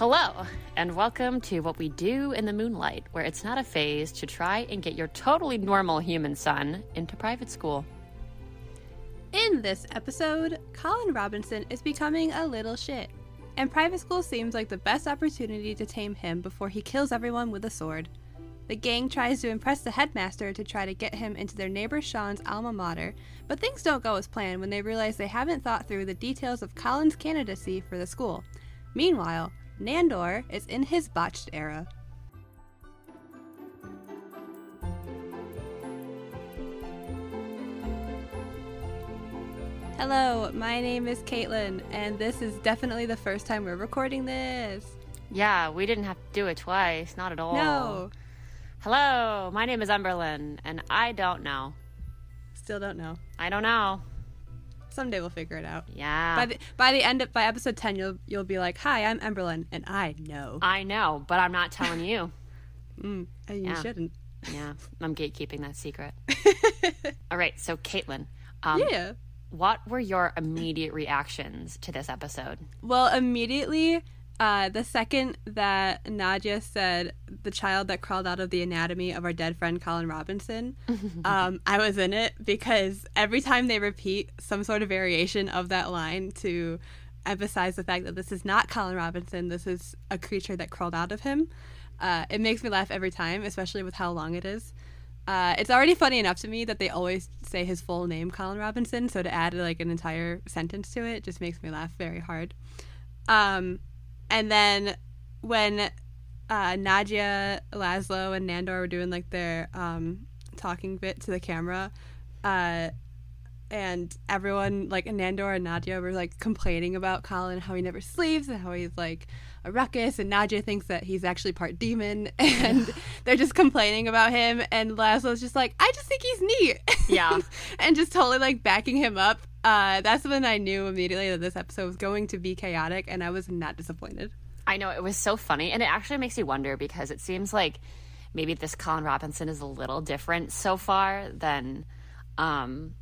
Hello, and welcome to What We Do in the Moonlight, where it's not a phase to try and get your totally normal human son into private school. In this episode, Colin Robinson is becoming a little shit, and private school seems like the best opportunity to tame him before he kills everyone with a sword. The gang tries to impress the headmaster to try to get him into their neighbor Sean's alma mater, but things don't go as planned when they realize they haven't thought through the details of Colin's candidacy for the school. Meanwhile, Nandor is in his botched era. Hello, my name is Caitlin, and this is definitely the first time we're recording this. Yeah, we didn't have to do it twice, not at all. No, Hello, my name is Emberlyn, and I don't know. still don't know. I don't know. Someday we'll figure it out. Yeah. By the by the end of by episode ten, you'll you'll be like, "Hi, I'm Emberlyn, and I know." I know, but I'm not telling you. Mm, and you Yeah. shouldn't. yeah, I'm gatekeeping that secret. all right, so Caitlin, um, yeah. what were your immediate reactions to this episode? Well, immediately, uh, the second that Nadja said the child that crawled out of the anatomy of our dead friend Colin Robinson, um, I was in it because every time they repeat some sort of variation of that line to emphasize the fact that this is not Colin Robinson, this is a creature that crawled out of him, uh, it makes me laugh every time, especially with how long it is. Uh, it's already funny enough to me that they always say his full name, Colin Robinson. So to add like an entire sentence to it just makes me laugh very hard. Um, and then when uh, Nadja, Laszlo, and Nandor were doing like their um, talking bit to the camera, uh, and everyone like Nandor and Nadja were like complaining about Colin, how he never sleeps and how he's like a ruckus, and Nadja thinks that he's actually part demon, and they're just complaining about him, and Laszlo's just like, I just think he's neat, Yeah. and just totally like backing him up. Uh, that's when I knew immediately that this episode was going to be chaotic, and I was not disappointed. I know it was so funny, and it actually makes me wonder because it seems like maybe this Colin Robinson is a little different so far than um,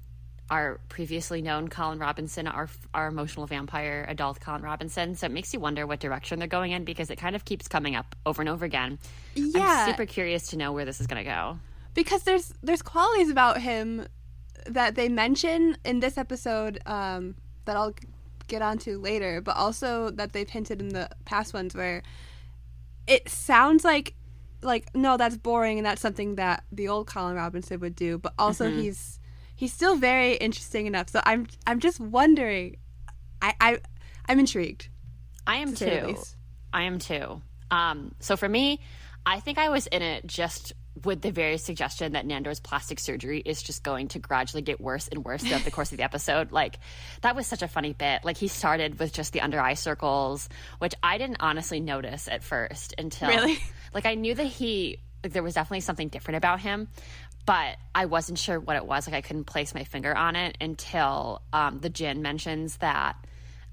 our previously known Colin Robinson, our our emotional vampire adult Colin Robinson. So it makes you wonder what direction they're going in because it kind of keeps coming up over and over again. Yeah. I'm super curious to know where this is going to go. because there's there's qualities about him that they mention in this episode um, that I'll get onto later, but also that they've hinted in the past ones where it sounds like like no, that's boring and that's something that the old Colin Robinson would do, but also he's he's still very interesting enough. So I'm I'm just wondering, I I I'm intrigued. I am to too. I am too. Um, so for me, I think I was in it just with the very suggestion that Nandor's plastic surgery is just going to gradually get worse and worse throughout the course of the episode. Like that was such a funny bit. Like he started with just the under eye circles, which I didn't honestly notice at first until Really? like I knew that he like there was definitely something different about him, but I wasn't sure what it was. Like I couldn't place my finger on it until um, the Djinn mentions that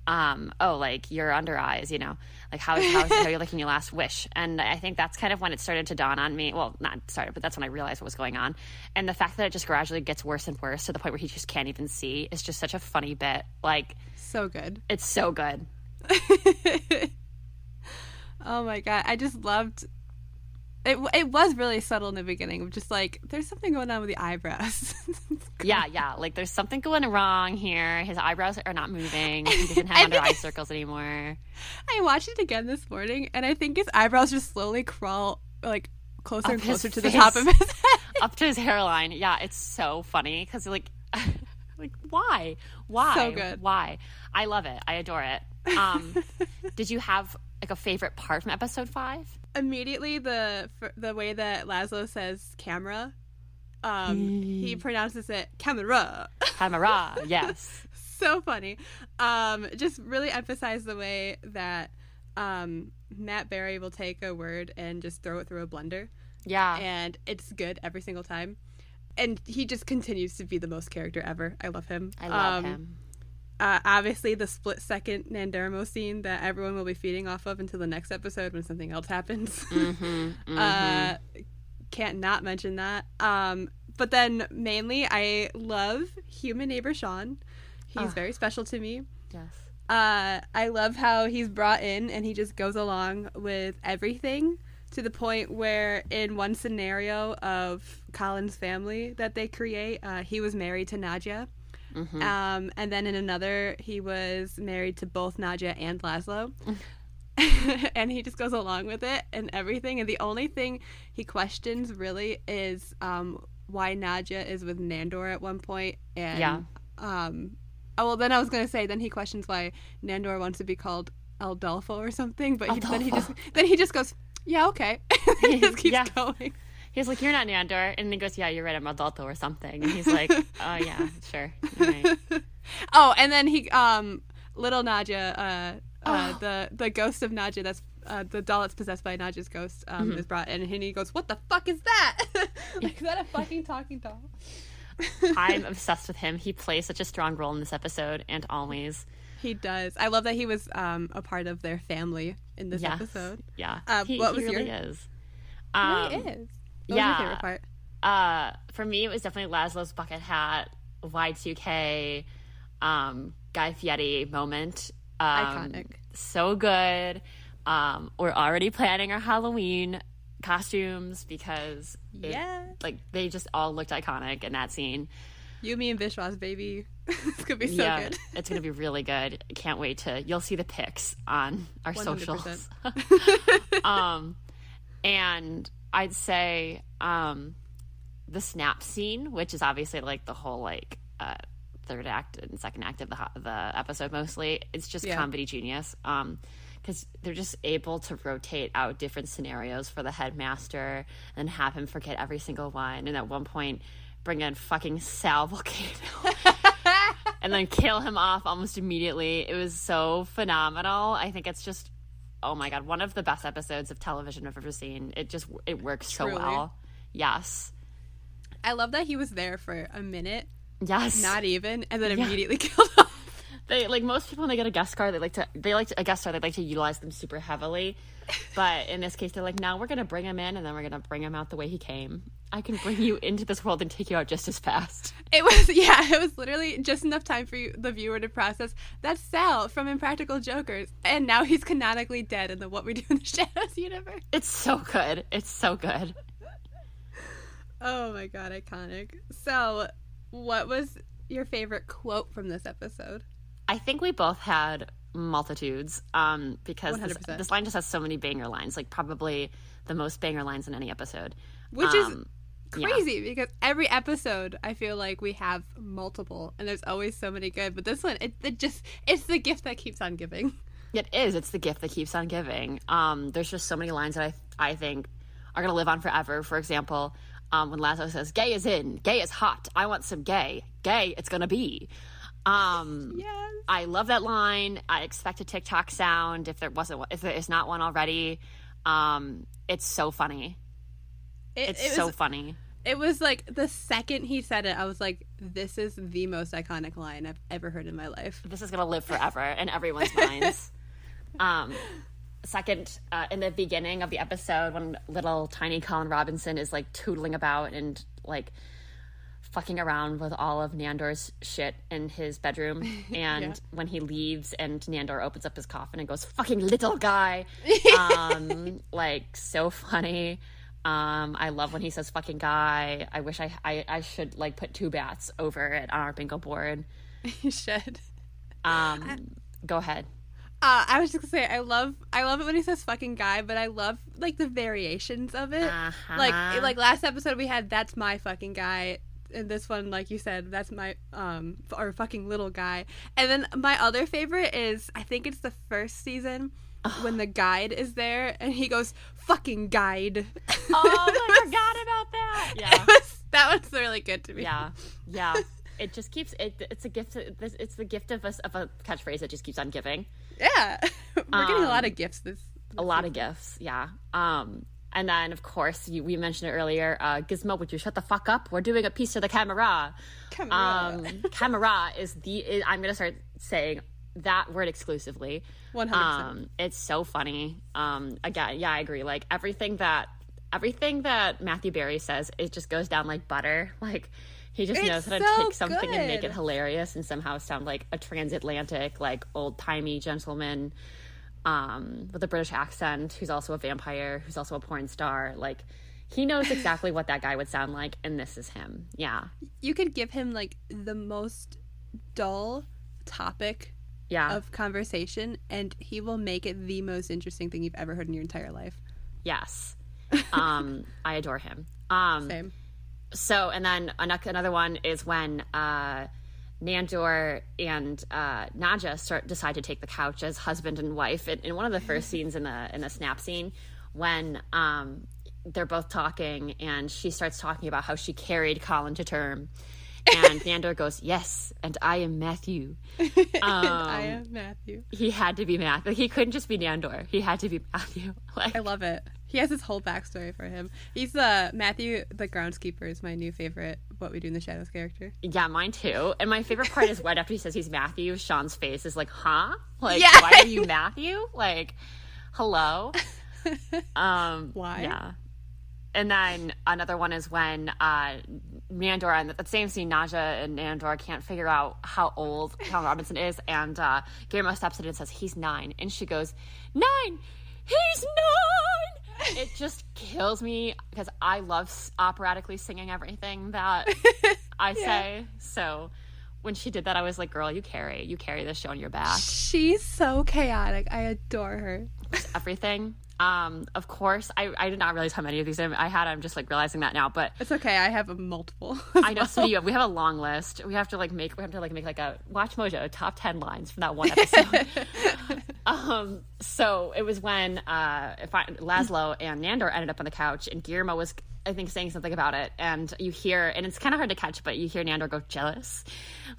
um, oh, like your under eyes, you know, like how, how, how you looking your last wish. And I think that's kind of when it started to dawn on me. Well, not started, but that's when I realized what was going on. And the fact that it just gradually gets worse and worse to the point where he just can't even see is just such a funny bit. Like, So good. it's so good. Oh my god, I just loved. It, it was really subtle in the beginning of just like there's something going on with the eyebrows. Yeah, yeah. Like there's something going wrong here. His eyebrows are not moving. He doesn't have under eye circles anymore. I watched it again this morning, and I think his eyebrows just slowly crawl like closer Up and closer to the top of his head. Up to his hairline. Yeah, it's so funny because like, like why, why, So good. why? I love it. I adore it. Um, did you have like a favorite part from episode five? Immediately, the the way that Laszlo says camera, um, he pronounces it camera. Camera. Yes. so funny. Um, just really emphasize the way that um, Matt Berry will take a word and just throw it through a blender. Yeah. and it's good every single time. And he just continues to be the most character ever. I love him. I love Um, him. Uh, obviously, the split second Nandermo scene that everyone will be feeding off of until the next episode when something else happens. Mm-hmm, uh, can't not mention that. Um, but then mainly, I love human neighbor Sean. He's Ah. very special to me. Yes. Uh, I love how he's brought in and he just goes along with everything to the point where in one scenario of Colin's family that they create, uh, he was married to Nadja. Mm-hmm. Um, and then in another, he was married to both Nadja and Laszlo. and he just goes along with it and everything. And the only thing he questions really is um, why Nadja is with Nandor at one point. And, Yeah. Um, oh, well, then I was going to say, then he questions why Nandor wants to be called Aldolfo or something. But he, then he just then he just goes, yeah, okay. he just keeps Yeah. going. He's like, "You're not Nandor," and he goes, "Yeah, you're right. I'm Adulto or something." And he's like, "Oh yeah, sure." Right. Oh, and then he, um, little Nadja, uh, uh, Oh. the the ghost of Nadja, that's uh, the doll that's possessed by Nadja's ghost, um, Mm-hmm. is brought in, and he goes, "What the fuck is that? like, is that a fucking talking doll?" I'm obsessed with him. He plays such a strong role in this episode, and always. He does. I love that he was um a part of their family in this Yes. episode. Yeah. Uh, he, what he was really your- is. He Um, really is. What yeah. was your favorite part? Uh, for me, it was definitely Laszlo's bucket hat, Y2K, um, Guy Fieri moment. Um, Iconic. So good. Um, we're already planning our Halloween costumes because it- Yeah. like they just all looked iconic in that scene. You, me, and Vishwas, baby. it's gonna be so yeah, good. it's gonna be really good. Can't wait to. You'll see the pics on our 100%. socials. um, and I'd say um, the snap scene, which is obviously like the whole like uh, third act and second act of the the episode mostly. It's just Yeah. comedy genius. Um, because they're just able to rotate out different scenarios for the headmaster and have him forget every single one. And at one point, bring in fucking Sal Vulcano and then kill him off almost immediately. It was so phenomenal. I think it's just, oh my god, one of the best episodes of television I've ever seen. It just it works so well. Yes, I love that he was there for a minute, yes. not even, and then Yeah. immediately killed off. They like most people when they get a guest star, they like to they like to, a guest star. They like to utilize them super heavily. But in this case, they're like, now we're gonna bring him in, and then we're gonna bring him out the way he came. I can bring you into this world and take you out just as fast. It was yeah, it was literally just enough time for you, the viewer to process that's Sal from Impractical Jokers, and now he's canonically dead in the What We Do in the Shadows universe. It's so good. It's so good. Oh my god, iconic! So, what was your favorite quote from this episode? I think we both had multitudes um, because this, this line just has so many banger lines, like probably the most banger lines in any episode. Which is Um, yeah. crazy because every episode I feel like we have multiple, and there's always so many good. But this one, it, it just it's the gift that keeps on giving. It is. It's the gift that keeps on giving. Um, there's just so many lines that I I think are gonna live on forever. For example, um, when Laszlo says, "Gay is in, gay is hot. I want some gay. Gay, it's gonna be." Um, Yes. I love that line. I expect a TikTok sound if there wasn't one- if there is not one already. Um, it's so funny. It, It's it was, so funny. It was like the second he said it, I was like, "This is the most iconic line I've ever heard in my life." This is gonna live forever in everyone's minds. Um, second, uh, in the beginning of the episode, when little tiny Colin Robinson is like tootling about and like fucking around with all of Nandor's shit in his bedroom, and Yeah. when he leaves and Nandor opens up his coffin and goes, "Fucking little guy," um, like so funny. Um, I love when he says "fucking guy." I wish I, I I should like put two bats over it on our bingo board. you should. Um, go ahead. Uh, I was just gonna say I love I love it when he says "fucking guy," but I love like the variations of it. Uh-huh. Like like last episode we had "that's my fucking guy," and this one, like you said, "that's my um or fucking little guy." And then my other favorite is I think it's the first season when the guide is there and he goes "fucking guide." Oh, I forgot about that. Yeah, was- that one's really good to me. yeah, yeah. It just keeps it. It's a gift. It's the gift of us of a catchphrase that just keeps on giving. Yeah. We're getting a lot Um, of gifts this. A lot of gifts. Yeah. Um. And then, of course, you, we mentioned it earlier. Uh, Gizmo, would you shut the fuck up? We're doing a piece to the camera. Camera. Um, camera is the. Is, I'm gonna start saying that word exclusively. One hundred percent. Um, it's so funny. Um, again, yeah, I agree. Like everything that everything that Matthew Berry says, it just goes down like butter. Like he just It's knows how to so take something and make it hilarious and somehow sound like a transatlantic, like old timey gentleman um, with a British accent who's also a vampire, who's also a porn star. Like he knows exactly what that guy would sound like, and this is him. Yeah, You could give him like the most dull topic yeah, of conversation, and he will make it the most interesting thing you've ever heard in your entire life. yes. Um, I adore him. Um, Same. so and then ano- another one is when uh Nandor and uh Nadja start decide to take the couch as husband and wife in, in one of the first scenes in the in the snap scene when um they're both talking and she starts talking about how she carried Colin to term. And Nandor goes yes and I am Matthew. And Um, I am Matthew. he had to be Matthew. He couldn't just be Nandor. He had to be Matthew. Like I love it. He has his whole backstory for him. He's uh, Matthew, the groundskeeper, is my new favorite. What we do in the shadows character. Yeah, mine too. And my favorite part is right after he says he's Matthew, Sean's face is like, huh? Like, Yeah. why are you Matthew? Like, hello? Um, Why? Yeah. And then another one is when uh, Nandor, and that same scene, Nadja and Nandor can't figure out how old Colin Robinson is. And uh, Guillermo steps in and says, he's nine. And she goes, nine! He's nine! It just kills me because I love operatically singing everything that I say. So when she did that, I was like, girl, you carry. You carry this show on your back She's so chaotic. I adore her. Everything. Um, of course, I, I did not realize how many of these I had. I'm just like realizing that now, but It's okay. I have a multiple. I know so do you. We have a long list. We have to like make we have to like make like a Watch Mojo top ten lines from that one episode. um, so it was when uh, if I, Laszlo and Nandor ended up on the couch, and Guillermo was I think saying something about it, and you hear, and it's kind of hard to catch, but you hear Nandor go jealous,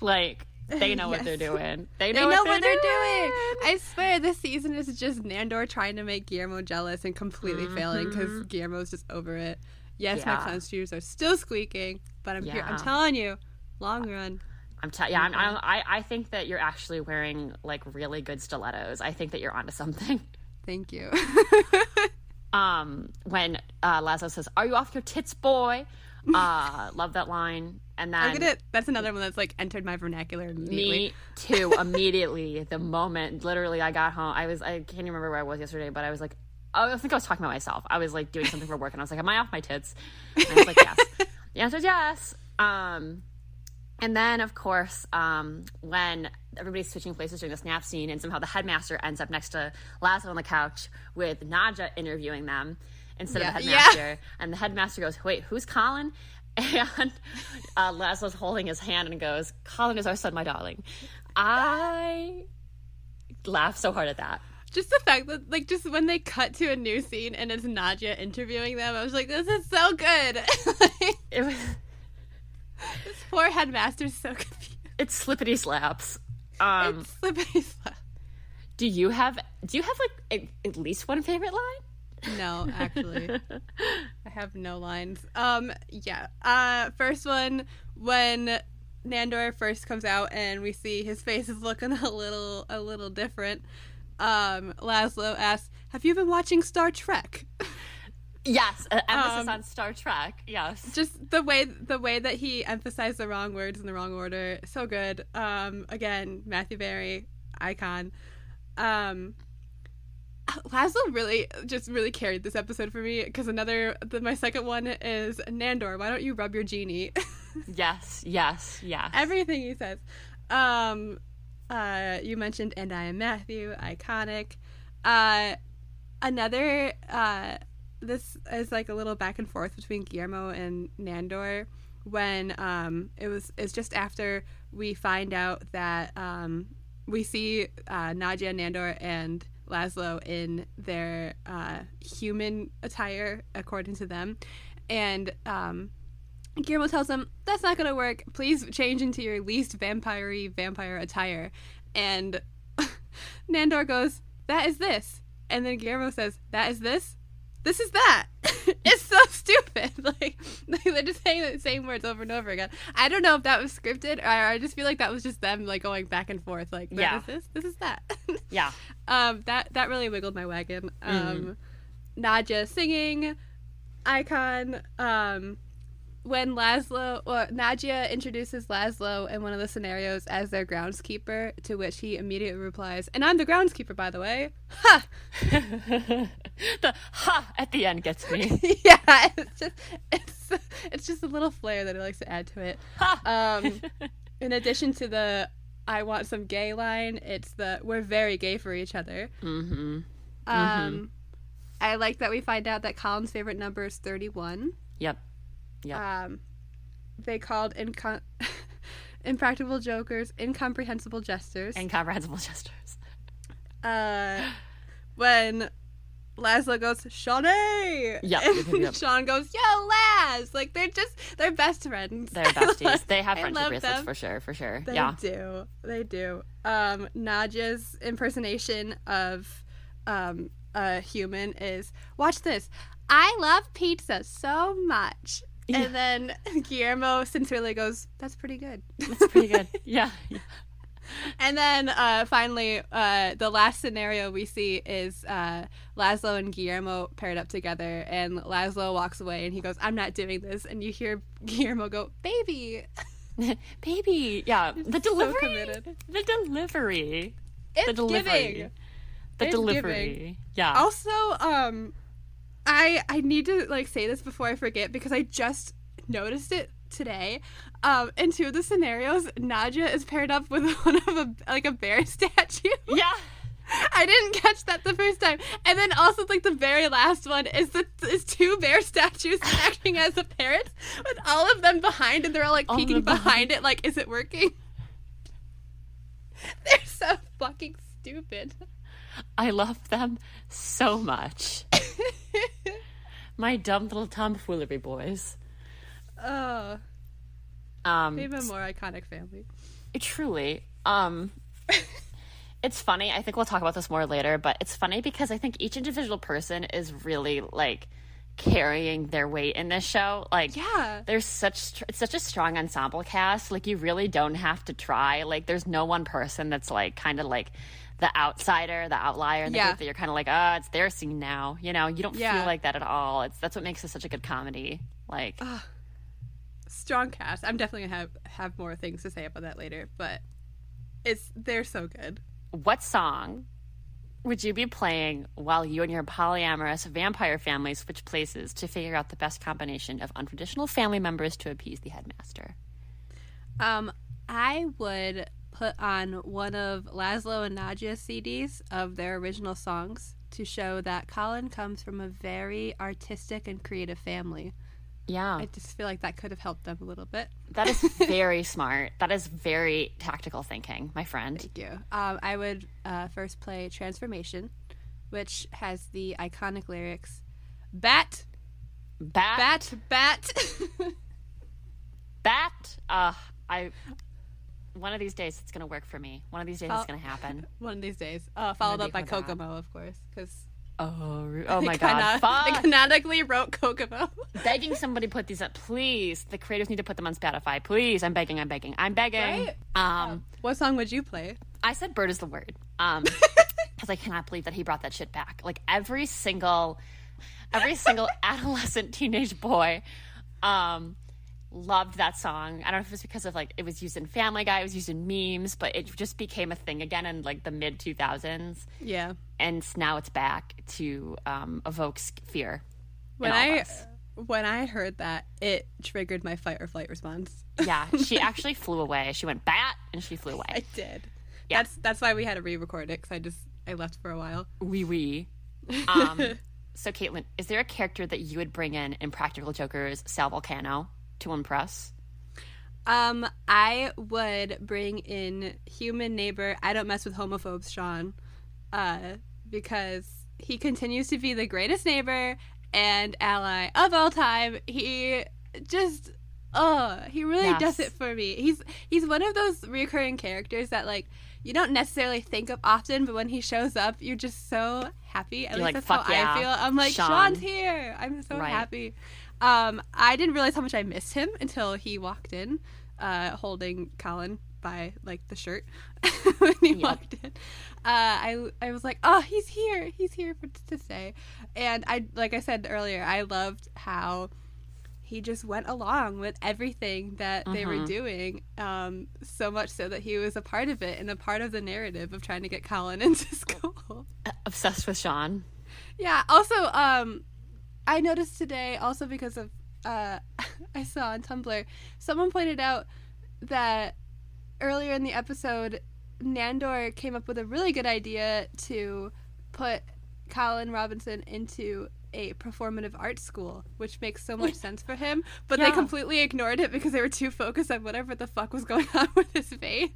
like they know what they're doing. They They know, know what, what they're doing. doing. I swear, this season is just Nandor trying to make Guillermo jealous and completely failing because Guillermo's just over it. Yes, my Mm-hmm. Clown shoes are still squeaking, but I'm here. I'm telling you, long run. I'm telling, yeah, I'm, I'm, I I think that you're actually wearing like really good stilettos. I think that you're onto something. Thank you. um, when uh, Laszlo says, "Are you off your tits, boy?" Uh, love that line. And then Look at it. That's another one that's like entered my vernacular immediately. me too. Immediately, the moment, literally, I got home. I was I can't even remember where I was yesterday, but I was like, oh, I think I was talking about myself. I was like doing something for work, and I was like, "Am I off my tits?" And I was like, "Yes." the answer is yes. Um, and then, of course, um, when everybody's switching places during the snap scene, and somehow the headmaster ends up next to Laszlo on the couch with Nadja interviewing them instead Yeah. of the Yeah. headmaster. And the headmaster goes, Wait, who's Colin? And uh, Laszlo's holding his hand and goes, Colin is our son, my darling. I laughed so hard at that. Just the fact that, like, just when they cut to a new scene and it's Nadja interviewing them, I was like, this is so good. Like, It was, this poor headmaster's so confused. it's slippity slaps. Um, it's slippery slap. do you have do you have like a, at least one favorite line? No, actually. I have no lines. Um, yeah. Uh, first one when Nandor first comes out and we see his face is looking a little a little different. Um, Laszlo asks, "Have you been watching Star Trek?" Yes, an emphasis Um, on Star Trek. Yes. Just the way the way that he emphasized the wrong words in the wrong order, so good. Um, again, Matthew Berry, icon. Um, Laszlo really just really carried this episode for me because another the, my second one is Nandor. Why don't you rub your genie? Yes, yes, yes. Everything he says. Um, uh, you mentioned and I am Matthew, iconic. Uh, another uh, this is like a little back and forth between Guillermo and Nandor when um, it was it's just after we find out that um, we see uh, Nadja Nandor and Laszlo in their uh, human attire according to them, and um, Guillermo tells them that's not going to work. Please change into your least vampire vampire attire, and Nandor goes, "That is this," and then Guillermo says, "That is this." This is that. so stupid. Like, like they're just saying the same words over and over again. I don't know if that was scripted, or I just feel like that was just them like going back and forth. Like, yeah, this is this. This is that. yeah. um, that that really wiggled my wagon. Um, Mm-hmm. Nadja singing. icon. Um, when Laszlo or Nadja introduces Laszlo in one of the scenarios as their groundskeeper, to which he immediately replies, "And I'm the groundskeeper, by the way." Ha! the ha at the end gets me. yeah, it's just it's it's just a little flair that he likes to add to it. Ha! Um, in addition to the "I want some gay" line, it's the "We're very gay for each other." mm-hmm. Um, I like that we find out that Colin's favorite number is thirty-one. Yep. Yep. Um, they called incon- impractical jokers incomprehensible jesters. Incomprehensible jesters. uh, when Laszlo goes, Shawnee! Yep, yep, And yep, yep. Sean goes, Yo, Laz! Like, they're just, they're best friends. They're besties. They have friendship bracelets them. for sure. For sure. They yeah. do. They do. Um, Nadja's impersonation of um, a human is watch this. I love pizza so much. Yeah. And then Guillermo sincerely goes, That's pretty good. That's pretty good. Yeah. yeah. And then uh, finally, uh, the last scenario we see is uh, Laszlo and Guillermo paired up together, and Laszlo walks away and he goes, I'm not doing this. And you hear Guillermo go, Baby. Baby. Yeah. The so delivery. committed. the delivery. It's the delivery. giving. The It's delivery. giving. Yeah. Also, um, I I need to like say this before I forget because I just noticed it today. Um, in two of the scenarios, Nadja is paired up with one of a like a bear statue. yeah. I didn't catch that the first time. And then also like the very last one is the is two bear statues acting as a parents with all of them behind and they're all like All peeking behind it like is it working? They're so fucking stupid. I love them so much. My dumb little tomfoolery boys. oh, Um, even more iconic family. truly. Um, it's funny. I think we'll talk about this more later, but it's funny because I think each individual person is really like carrying their weight in this show. Like, Yeah. there's such it's such a strong ensemble cast. Like, you really don't have to try. Like, there's no one person that's like kind of like the outsider, the outlier in the Yeah. group that you're kind of like, oh, it's their scene now. You know, you don't Yeah. feel like that at all. It's that's what makes it such a good comedy. Like, Strong cast. I'm definitely gonna have have more things to say about that later, but it's they're so good. what song would you be playing while you and your polyamorous vampire family switch places to figure out the best combination of untraditional family members to appease the headmaster? Um, I would put on one of Laszlo and Nadja's CDs of their original songs to show that Colin comes from a very artistic and creative family. Yeah, I just feel like that could have helped them a little bit. that is very smart. That is very tactical thinking, my friend. Thank you. Um, I would uh, first play Transformation, which has the iconic lyrics Bat, Bat, bat, bat. bat. Uh, I. One of these days, it's gonna work for me. One of these days, Oh. it's gonna happen. One of these days. Uh, followed up by Kokomo. Kokomo, of course, because Oh, oh my god! they Fuck. canonically wrote Kokomo. begging somebody put these up, please. The creators need to put them on Spotify, please. I'm begging. I'm begging. I'm begging. Right? Um. what song would you play? I said bird is the word. Um because I cannot believe that he brought that shit back. Like every single every single adolescent teenage boy um loved that song. I don't know if it was because of like it was used in Family Guy, it was used in memes, but it just became a thing again in like the mid 2000s Yeah. and now it's back to um evoke fear. When in all of I when I heard that, it triggered my fight or flight response. Yeah, she actually flew away. She went bat and she flew away. I did. Yeah. That's that's why we had to re-record it because I just I left for a while. Wee wee. Um, so, Caitlin, is there a character that you would bring in Impractical Joker's Sal Vulcano to impress? Um, I would bring in human neighbor. I don't mess with homophobes, Sean, uh, because he continues to be the greatest neighbor and ally of all time. He just, oh, he really Yes. does it for me. He's he's one of those recurring characters that like you don't necessarily think of often, but when he shows up, you're just so happy. At You're least like, that's "Fuck how yeah, I feel. I'm like, Sean." Sean's here. I'm so Right. happy. Um, I didn't realize how much I missed him until he walked in. uh, holding Colin by like the shirt when he walked in. Uh, I I was like, oh, he's here, he's here for to stay, and I like I said earlier, I loved how he just went along with everything that they were mm-hmm. doing um, so much so that he was a part of it and a part of the narrative of trying to get colin into school obsessed with sean yeah also um, i noticed today also because of uh, i saw on tumblr someone pointed out that earlier in the episode nandor came up with a really good idea to put colin robinson into a performative art school, which makes so much sense for him. But yeah. they completely ignored it because they were too focused on whatever the fuck was going on with his face.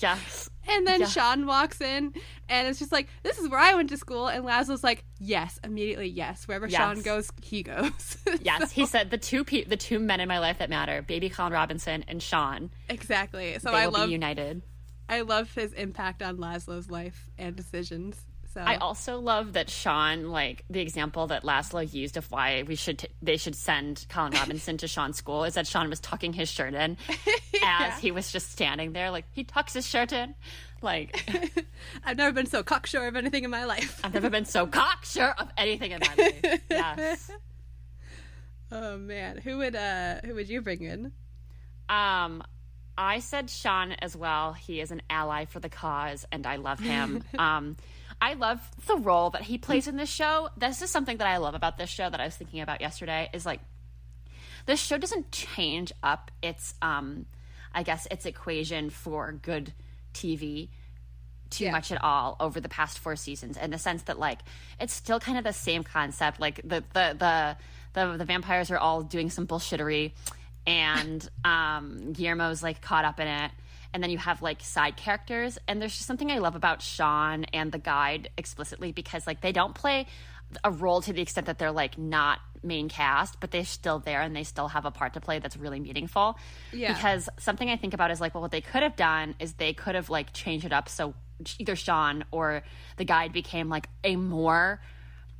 Yes. And then yeah. Sean walks in and it's just like, this is where I went to school. And Laszlo's like, yes, immediately, yes. Wherever yes. Sean goes, he goes. yes. so. He said the two pe- the two men in my life that matter, baby Colin Robinson and Sean. Exactly. So I love united. I love his impact on Laszlo's life and decisions. So I also love that Sean, like the example that Laszlo used of why we should t- they should send Colin Robinson to Sean's school is that Sean was tucking his shirt in yeah. as he was just standing there, like he tucks his shirt in. Like I've never been so cocksure of anything in my life. I've never been so cocksure of anything in my life. Yes. Oh man, who would uh who would you bring in? Um, I said Sean as well. He is an ally for the cause, and I love him. um, I love the role that he plays in this show. This is something that I love about this show that I was thinking about yesterday is like this show doesn't change up its um I guess its equation for good TV too yeah. much at all over the past four seasons in the sense that like it's still kind of the same concept like the the the the, the vampires are all doing some bullshittery and um Guillermo's like caught up in it and then you have like side characters. And there's just something i love about sean and the guide explicitly because like they don't play a role to the extent that they're like not main cast but they're still there and they still have a part to play that's really meaningful. Yeah. Because something i think about is like well what they could have done is they could have like changed it up so either sean or the guide became like a more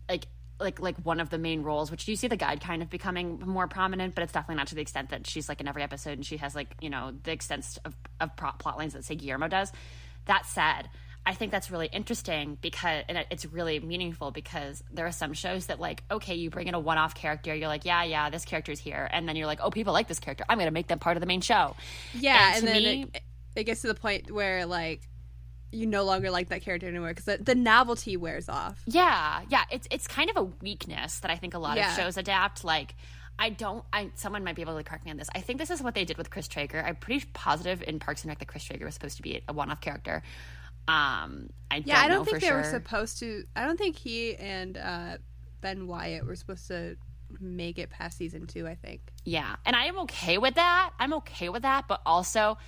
like like like one of the main roles, which you see the guide kind of becoming more prominent, but it's definitely not to the extent that she's like in every episode and she has like you know the extent of, of plot lines that say Guillermo does. That said, I think that's really interesting because and it's really meaningful because there are some shows that like okay you bring in a one-off character you're like yeah yeah this character's here and then you're like oh people like this character I'm going to make them part of the main show yeah and, and then me, it, it gets to the point where like you no longer like that character anymore because the, the, novelty wears off. Yeah, yeah, it's it's kind of a weakness that I think a lot yeah. of shows adapt. Like, I don't. I someone might be able to correct me on this. I think this is what they did with Chris Traeger. I'm pretty positive in Parks and Rec that Chris Traeger was supposed to be a one-off character. Um, I yeah, don't I don't think they sure. were supposed to. I don't think he and uh, Ben Wyatt were supposed to make it past season two. I think. Yeah, and I am okay with that. I'm okay with that, but also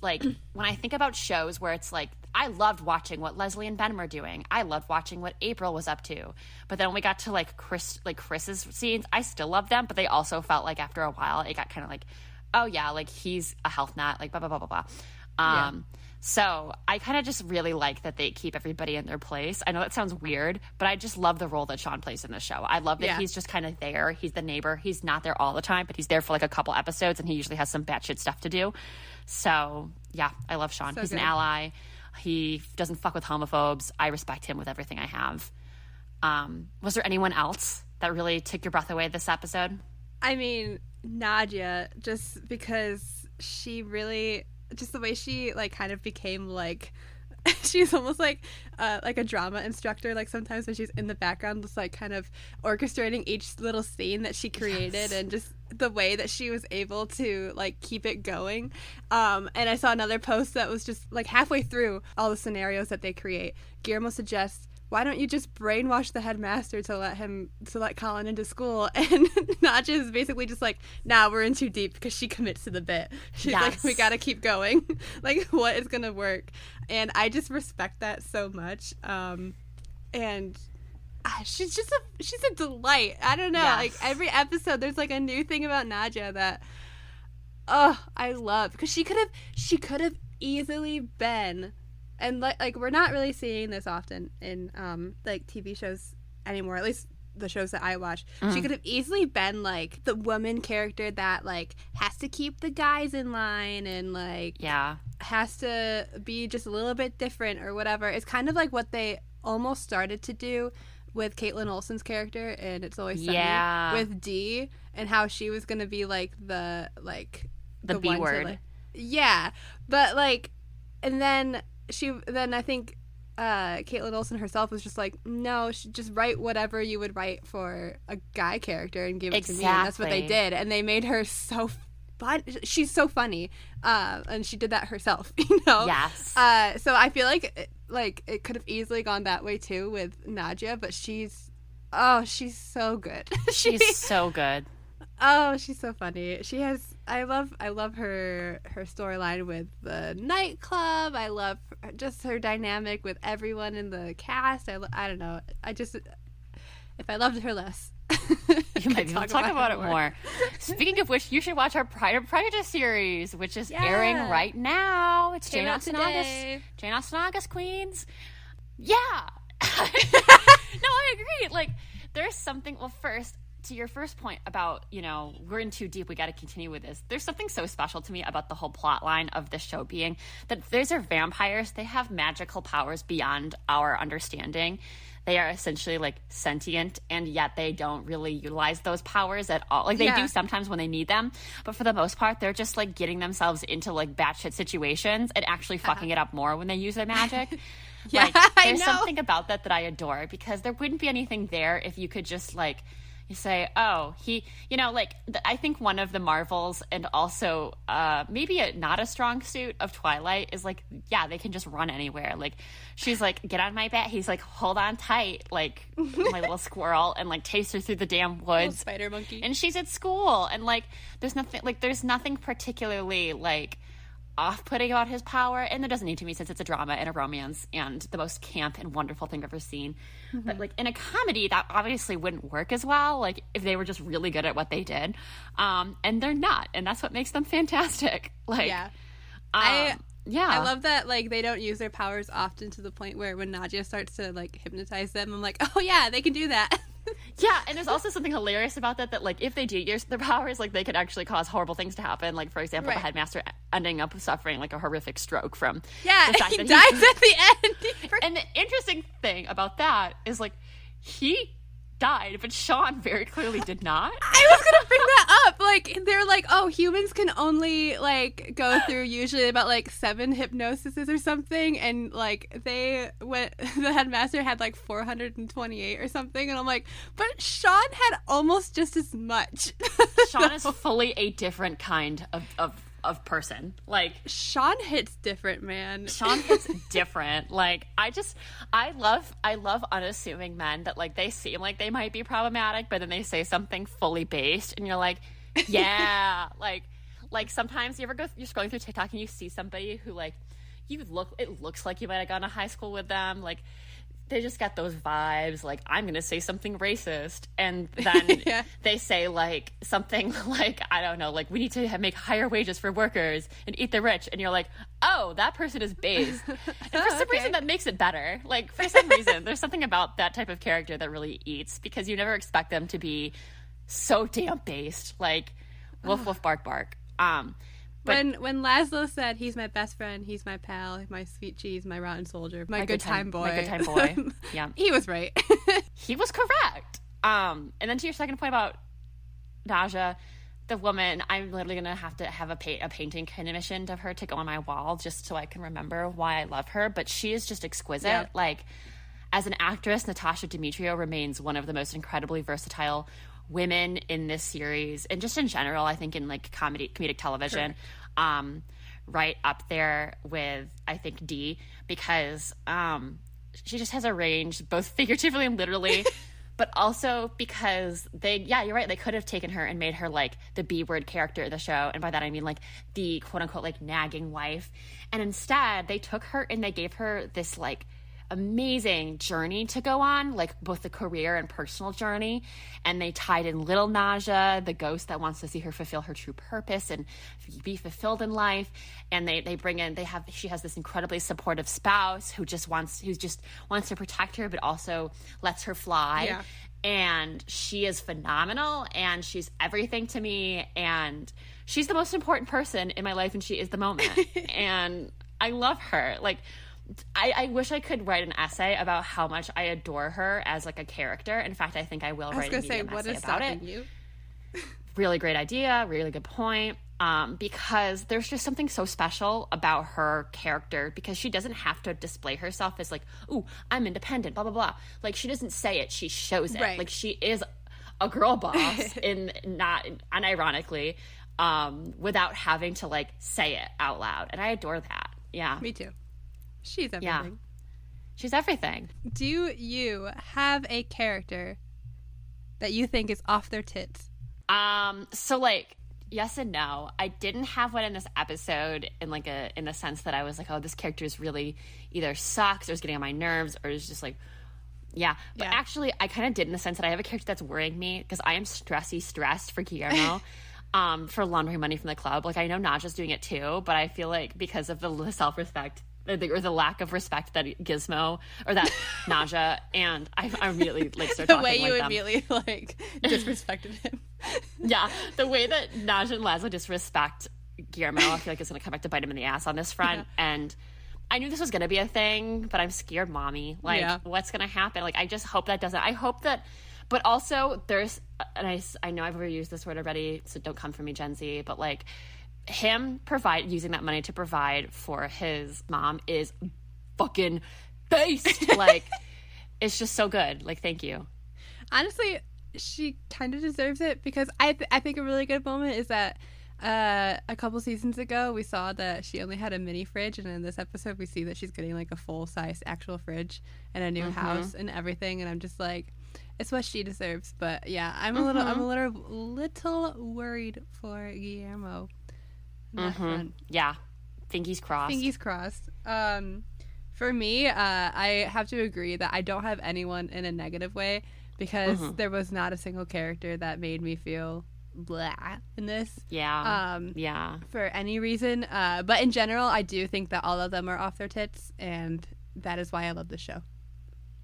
like when I think about shows where it's like I loved watching what Leslie and Ben were doing. I loved watching what April was up to. But then when we got to like Chris like Chris's scenes, I still loved them, but they also felt like after a while it got kind of like, oh yeah, like he's a health nut, like blah blah blah blah blah. Um yeah. So I kind of just really like that they keep everybody in their place. I know that sounds weird, but I just love the role that Sean plays in the show. I love that yeah. he's just kind of there. He's the neighbor. He's not there all the time, but he's there for like a couple episodes, and he usually has some batshit stuff to do. So yeah, I love Sean. So he's good. an ally. He doesn't fuck with homophobes. I respect him with everything I have. Um, was there anyone else that really took your breath away this episode? I mean, Nadja, just because she really, just the way she like kind of became like she's almost like uh, like a drama instructor. Like sometimes when she's in the background, just like kind of orchestrating each little scene that she created, yes. and just the way that she was able to like keep it going. Um, and I saw another post that was just like halfway through all the scenarios that they create. Guillermo suggests why don't you just brainwash the headmaster to let him to let Colin into school? And Nadja is basically just like, nah, we're in too deep because she commits to the bit. She's yes. like, we gotta keep going. like, what is gonna work? And I just respect that so much. Um, and she's just a she's a delight. I don't know. Yes. Like every episode, there's like a new thing about Nadja that, oh, I love because she could have she could have easily been and like like we're not really seeing this often in um like TV shows anymore. At least the shows that I watch. Mm. She could have easily been like the woman character that like has to keep the guys in line and like Yeah. has to be just a little bit different or whatever. It's kind of like what they almost started to do with Kaitlin Olson's character and It's Always Sunny Yeah. with Dee and how she was going to be like the like The B one to, word. like- yeah, but like, and then she then I think uh Kaitlin Olson herself was just like, no, she just write whatever you would write for a guy character and give it to me, and that's what they did, and they made her so fun. She's so funny, uh, and she did that herself, you know. Yes. Uh, so I feel like it- like it could have easily gone that way too with Nadja, but she's oh she's so good. She- She's so good. oh she's so funny. She has I love I love her her storyline with the nightclub. I love just her dynamic with everyone in the cast. I, I don't know. I just if I loved her less. You might talk, talk about, it more. Speaking of which, you should watch our Pride and Prejudice series, which is airing right now. It's Came Jane Austen. August. Jane Austen August Queens. Yeah. no, I agree. Like, there's something. Well, first, to your first point about, you know, we're in too deep, we got to continue with this. There's something so special to me about the whole plot line of the show being that these are vampires. They have magical powers beyond our understanding. They are essentially like sentient, and yet they don't really utilize those powers at all. Like they Yeah. do sometimes when they need them, but for the most part, they're just like getting themselves into like batshit situations and actually uh-huh. fucking it up more when they use their magic. Yeah, like, there's something about that that I adore because there wouldn't be anything there if you could just like you say, oh, he, you know, like th- I think one of the marvels and also uh, maybe a, not a strong suit of Twilight is like, yeah, they can just run anywhere. Like she's like, get on my back. He's like, hold on tight, like my little squirrel, and like takes her through the damn woods Spider monkey. and she's at school and like there's nothing like there's nothing particularly like off-putting about his power and there doesn't need to be since it's a drama and a romance and the most camp and wonderful thing i've ever seen. But like in a comedy that obviously wouldn't work as well like if they were just really good at what they did. Um and they're not and that's what makes them fantastic. Like yeah. um, I- yeah. I love that like they don't use their powers often to the point where when Nadja starts to like hypnotize them, I'm like, oh yeah, they can do that. Yeah, and there's also something hilarious about that. That like if they do use their powers, like they could actually cause horrible things to happen. Like for example, Right. the headmaster ending up suffering like a horrific stroke from yeah, the fact he dies at the end. And the interesting thing about that is like he died, but Sean very clearly did not. I was gonna bring that up. Like they're like, oh, humans can only like go through usually about like seven hypnosises or something, and like they went. The headmaster had like 428 or something, and I'm like, but Sean had almost just as much. Sean is fully a different kind of of, of person. Like Sean hits different, man. Sean hits different. Like I just I love I love unassuming men that like they seem like they might be problematic, but then they say something fully based and you're like, Yeah. like like sometimes you ever go you're scrolling through TikTok and you see somebody who like you look it looks like you might have gone to high school with them, like they just got those vibes like i'm gonna say something racist and then Yeah. they say like something like i don't know like we need to ha- make higher wages for workers and eat the rich and you're like oh that person is based. And for some Okay. reason that makes it better. Like for some reason there's something about that type of character that really eats because you never expect them to be so damn based. Like woof woof bark bark. Um but- when when Laszlo said he's my best friend, he's my pal, my sweet cheese, my rotten soldier, my, good, time, boy, my good time boy yeah he was right. he was correct. Um, and then to your second point about Nadja, the woman, I'm literally gonna have to have a paint a painting commissioned of her to go on my wall just so I can remember why I love her. But she is just exquisite. Yeah. Like as an actress, Natasia Demetriou remains one of the most incredibly versatile women in this series and just in general, I think in like comedy comedic television. Um, right up there with I think Dee because um she just has a range both figuratively and literally but also because they yeah you're right they could have taken her and made her like the b word character of the show and by that i mean like the quote unquote like nagging wife and instead they took her and they gave her this like amazing journey to go on like both the career and personal journey. And they tied in little naja the ghost that wants to see her fulfill her true purpose and be fulfilled in life. And they they bring in they have she has this incredibly supportive spouse who just wants who just wants to protect her but also lets her fly. Yeah. and she is phenomenal and she's everything to me and she's the most important person in my life and she is the moment. And i love her. Like I, I wish I could write an essay about how much I adore her as like a character. In fact, I think I will I write a say, what essay is about it. you? Really great idea, really good point. Um, because there's just something so special about her character because she doesn't have to display herself as like, "Ooh, I'm independent," blah blah blah. Like she doesn't say it; she shows it. Right. Like she is a girl boss, in not unironically, um, without having to like say it out loud, and I adore that. Yeah, Me too. She's everything. Yeah. she's everything. Do you have a character that you think is off their tits? Um, so like yes and no. I didn't have one in this episode in like a in the sense that I was like, oh, this character is really either sucks or is getting on my nerves or is just like yeah. But Yeah. actually I kind of did in the sense that I have a character that's worrying me because I am stressy stressed for Guillermo. Um, for laundering money from the club, like I know Nadja's doing it too, but I feel like because of the self respect or the, or the lack of respect that Gizmo or that Nadja and I, I immediately like start The way you like them immediately like disrespected him. yeah, the way that Nadja and Laszlo disrespect Guillermo, I feel like it's going to come back to bite him in the ass on this front. And I knew this was going to be a thing, but I'm scared, mommy. Like, Yeah. what's going to happen? Like, I just hope that doesn't. I hope that. But also, there's, and I, I know I've overused this word already, so don't come for me, Gen Z. But like, him provide using that money to provide for his mom is fucking based. like, it's just so good. Like, thank you. Honestly, she kind of deserves it because I th- I think a really good moment is that uh, a couple seasons ago we saw that she only had a mini fridge, and in this episode we see that she's getting like a full size actual fridge and a new house and everything. And I'm just like, it's what she deserves. But yeah, I'm a little I'm a little little worried for Guillermo. Front. Yeah. Fingies crossed. Fingers crossed. Um, for me, uh, I have to agree that I don't have anyone in a negative way because Mm-hmm. there was not a single character that made me feel blah in this Yeah. um, yeah. for any reason. Uh, but in general, I do think that all of them are off their tits, and that is why I love the show.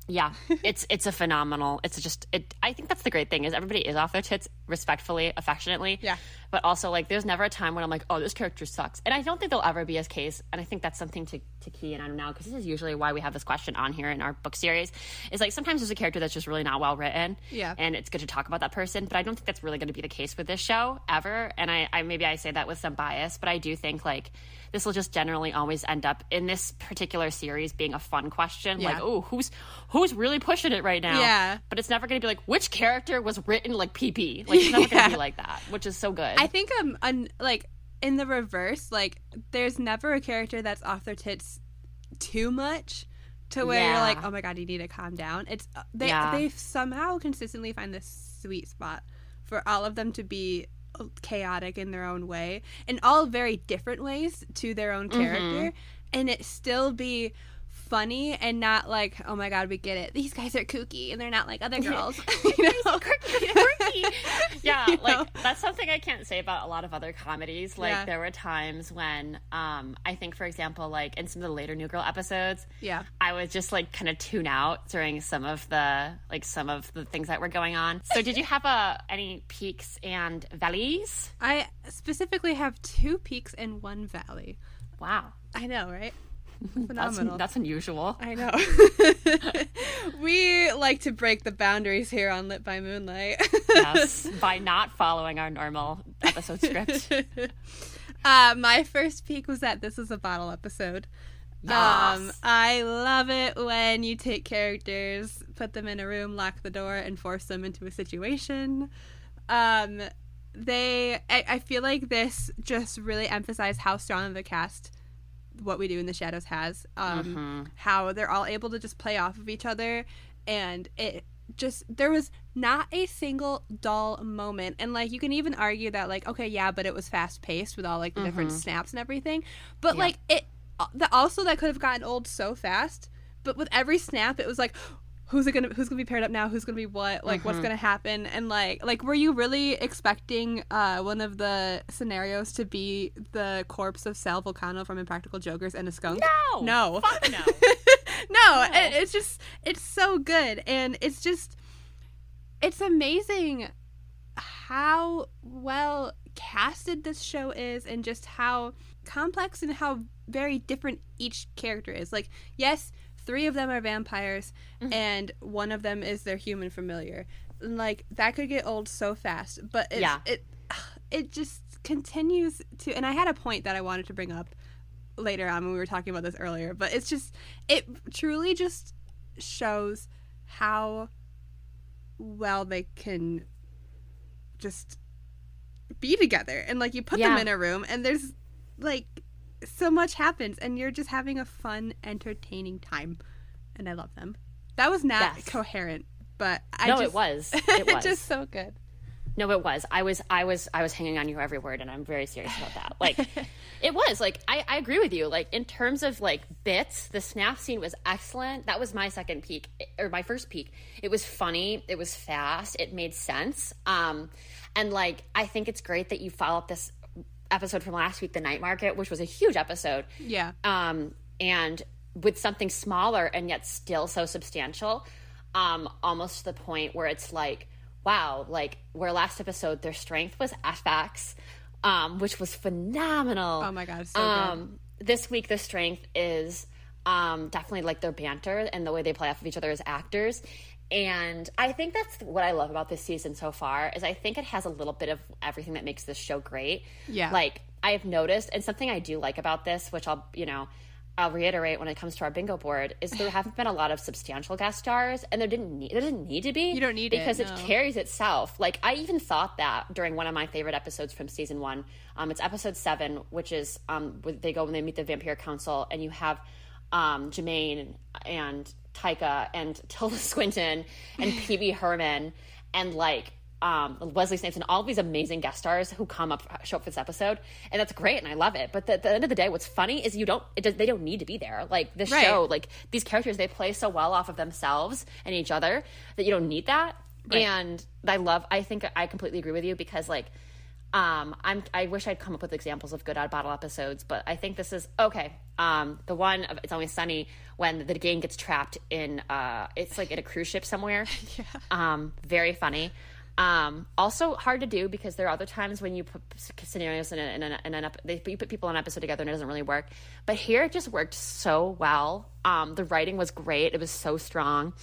Yeah. It's it's a phenomenal. It's just it I think that's the great thing is everybody is off their tits respectfully, affectionately. Yeah. But also like there's never a time when I'm like, "Oh, this character sucks." And I don't think there'll ever be a case, and I think that's something to to key in on now because this is usually why we have this question on here in our book series. Is like sometimes there's a character that's just really not well written. Yeah. And it's good to talk about that person, but I don't think that's really going to be the case with this show ever. And I, I maybe I say that with some bias, but I do think like this will just generally always end up in this particular series being a fun question. Like, oh, who's who's really pushing it right now? Yeah. But it's never going to be like which character was written like PP. Like it's never gonna be like that, which is so good. I think um, un, like in the reverse, like there's never a character that's off their tits too much to where you're like, oh my god, you need to calm down. It's uh, they Yeah. they somehow consistently find this sweet spot for all of them to be uh, chaotic in their own way, in all very different ways to their own character, and it still be funny and not like, oh my god, we get it. These guys are kooky and they're not like other girls. you know? yeah, You like know? that's something I can't say about a lot of other comedies. Like Yeah. there were times when um I think for example like in some of the later New Girl episodes, Yeah. I would just like kind of tune out during some of the like some of the things that were going on. So did you have uh, any peaks and valleys? I specifically have two peaks and one valley. Wow. I know, right? That's, Phenomenal. that's unusual. I know. we like to break the boundaries here on Lit by Moonlight. Yes, by not following our normal episode script. uh, my first peak was that this is a bottle episode. Um, I love it when you take characters, put them in a room, lock the door, and force them into a situation. Um, they, I, I feel like this just really emphasized how strong the a cast what we do in the shadows has. Um, mm-hmm. how they're all able to just play off of each other, and it just there was not a single dull moment and like you can even argue that like okay yeah but it was fast paced with all like the different mm-hmm. snaps and everything but Yeah. like it uh, the also that could have gotten old so fast but with every snap it was like who's it gonna who's gonna be paired up now? Who's gonna be what? Like what's gonna happen? And like like were you really expecting uh one of the scenarios to be the corpse of Sal Vulcano from impractical jokers and a skunk? No. no. Fuck no. no, it- it's just it's so good. And it's just it's amazing how well casted this show is and just how complex and how very different each character is. Like, yes, three of them are vampires mm-hmm. and one of them is their human familiar. And like that could get old so fast, but yeah. it it just continues to and I had a point that I wanted to bring up later on when we were talking about this earlier, but it's just it truly just shows how well they can just be together and like you put yeah. them in a room and there's like so much happens and you're just having a fun entertaining time and i love them that was not yes. coherent but i no just, it was it was just so good no, it was. I was I was I was hanging on your every word and I'm very serious about that. Like it was. Like I, I agree with you. Like in terms of like bits, the snap scene was excellent. That was my second peak or my first peak. It was funny, it was fast, it made sense. Um and like I think it's great that you follow up this episode from last week, The Night Market, which was a huge episode. Yeah. Um and with something smaller and yet still so substantial. Um, almost to the point where it's like wow, like where last episode their strength was FX, um, which was phenomenal. Oh my god, so um, good. This week the strength is um, definitely like their banter and the way they play off of each other as actors. And I think that's what I love about this season so far is I think it has a little bit of everything that makes this show great. Yeah. Like I've noticed and something I do like about this, which I'll, you know, I'll reiterate when it comes to our bingo board is there haven't been a lot of substantial guest stars, and there didn't need there didn't need to be. You don't need because it because no. it carries itself. Like I even thought that during one of my favorite episodes from season one. Um, it's episode seven, which is um, they go when they meet the Vampire Council, and you have um, Jemaine and Taika and Tilda Swinton and Pee Herman and like um, Wesley Snipes and all these amazing guest stars who come up show up for this episode, and that's great, and I love it. But the, at the end of the day, what's funny is you don't does, they don't need to be there. Like this right. show, like these characters, they play so well off of themselves and each other that you don't need that. Right. And I love. I think I completely agree with you because like. Um, I'm. I wish I'd come up with examples of good odd bottle episodes, but I think this is okay. Um, the one of It's Always Sunny when the gang gets trapped in. Uh, it's like in a cruise ship somewhere. yeah. Um, very funny. Um, also hard to do because there are other times when you put scenarios in, a, in, a, in an they, you put people on an episode together and it doesn't really work. But here it just worked so well. Um, the writing was great. It was so strong.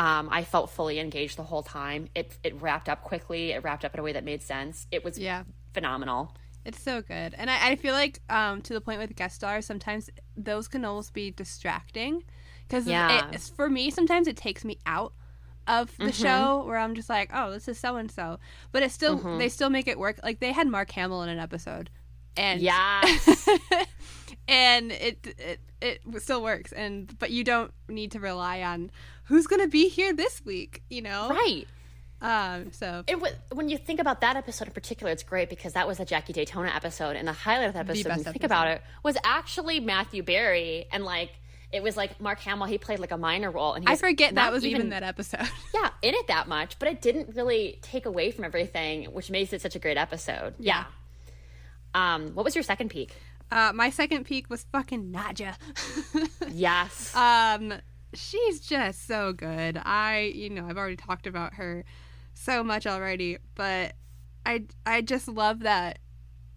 Um, I felt fully engaged the whole time. It it wrapped up quickly. It wrapped up in a way that made sense. It was yeah. phenomenal. It's so good, and I, I feel like um, to the point with guest stars, sometimes those can almost be distracting because yeah. for me, sometimes it takes me out of the mm-hmm. show where I'm just like, oh, this is so and so, but it still mm-hmm. they still make it work. Like they had Mark Hamill in an episode, and yeah, and it, it it still works. And but you don't need to rely on who's going to be here this week, you know? Right. Um, so it was, when you think about that episode in particular, it's great because that was a Jackie Daytona episode, and the highlight of that episode, when you think about it, was actually Matthew Berry and like it was like Mark Hamill. He played like a minor role, and I forget that was even, even that episode. yeah, in it that much, but it didn't really take away from everything, which makes it such a great episode. Yeah. yeah. Um, what was your second peak? Uh, my second peak was fucking Nadja. yes. Um, she's just so good. I, you know, I've already talked about her so much already, but I, I just love that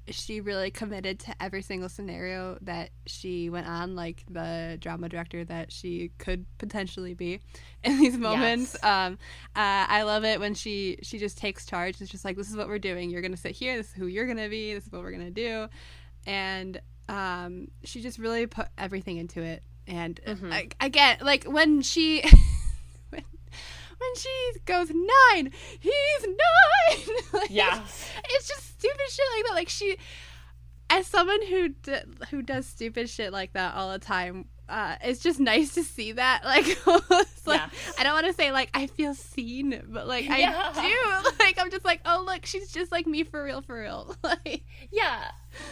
she really committed to every single scenario that she went on, like the drama director that she could potentially be in these moments. Yes. Um, uh, I love it when she she just takes charge. It's just like this is what we're doing. You're gonna sit here. This is who you're gonna be. This is what we're gonna do, and um, she just really put everything into it. And mm-hmm. I, again, like when she. when she goes nine, he's nine. like, yeah, it's, it's, just stupid shit like that. Like she, as someone who d- who does stupid shit like that all the time, uh, it's just nice to see that. Like, like yeah. I don't want to say like I feel seen, but like I yeah. do. Like I'm just like, oh look, she's just like me for real, for real. like, yeah,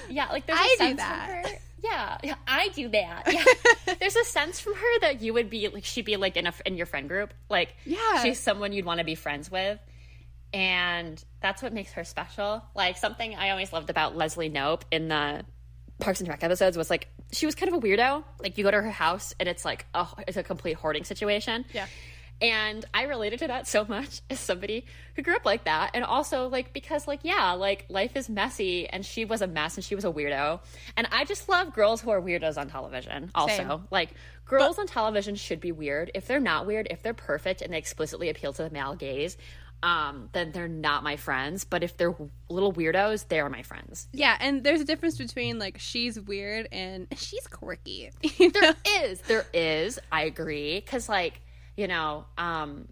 yeah. Like there's a I sense do that. her yeah, yeah, I do that. Yeah. There's a sense from her that you would be like she'd be like in a in your friend group. Like yeah. she's someone you'd want to be friends with. And that's what makes her special. Like something I always loved about Leslie Knope in the Parks and Rec episodes was like she was kind of a weirdo. Like you go to her house and it's like oh, it's a complete hoarding situation. Yeah. And I related to that so much as somebody who grew up like that. And also, like, because, like, yeah, like, life is messy and she was a mess and she was a weirdo. And I just love girls who are weirdos on television, also. Same. Like, girls on television should be weird. If they're not weird, if they're perfect and they explicitly appeal to the male gaze, um, then they're not my friends. But if they're little weirdos, they are my friends. Yeah, and there's a difference between like she's weird and she's quirky. You know? There is, there is. I agree because, like, you know, um,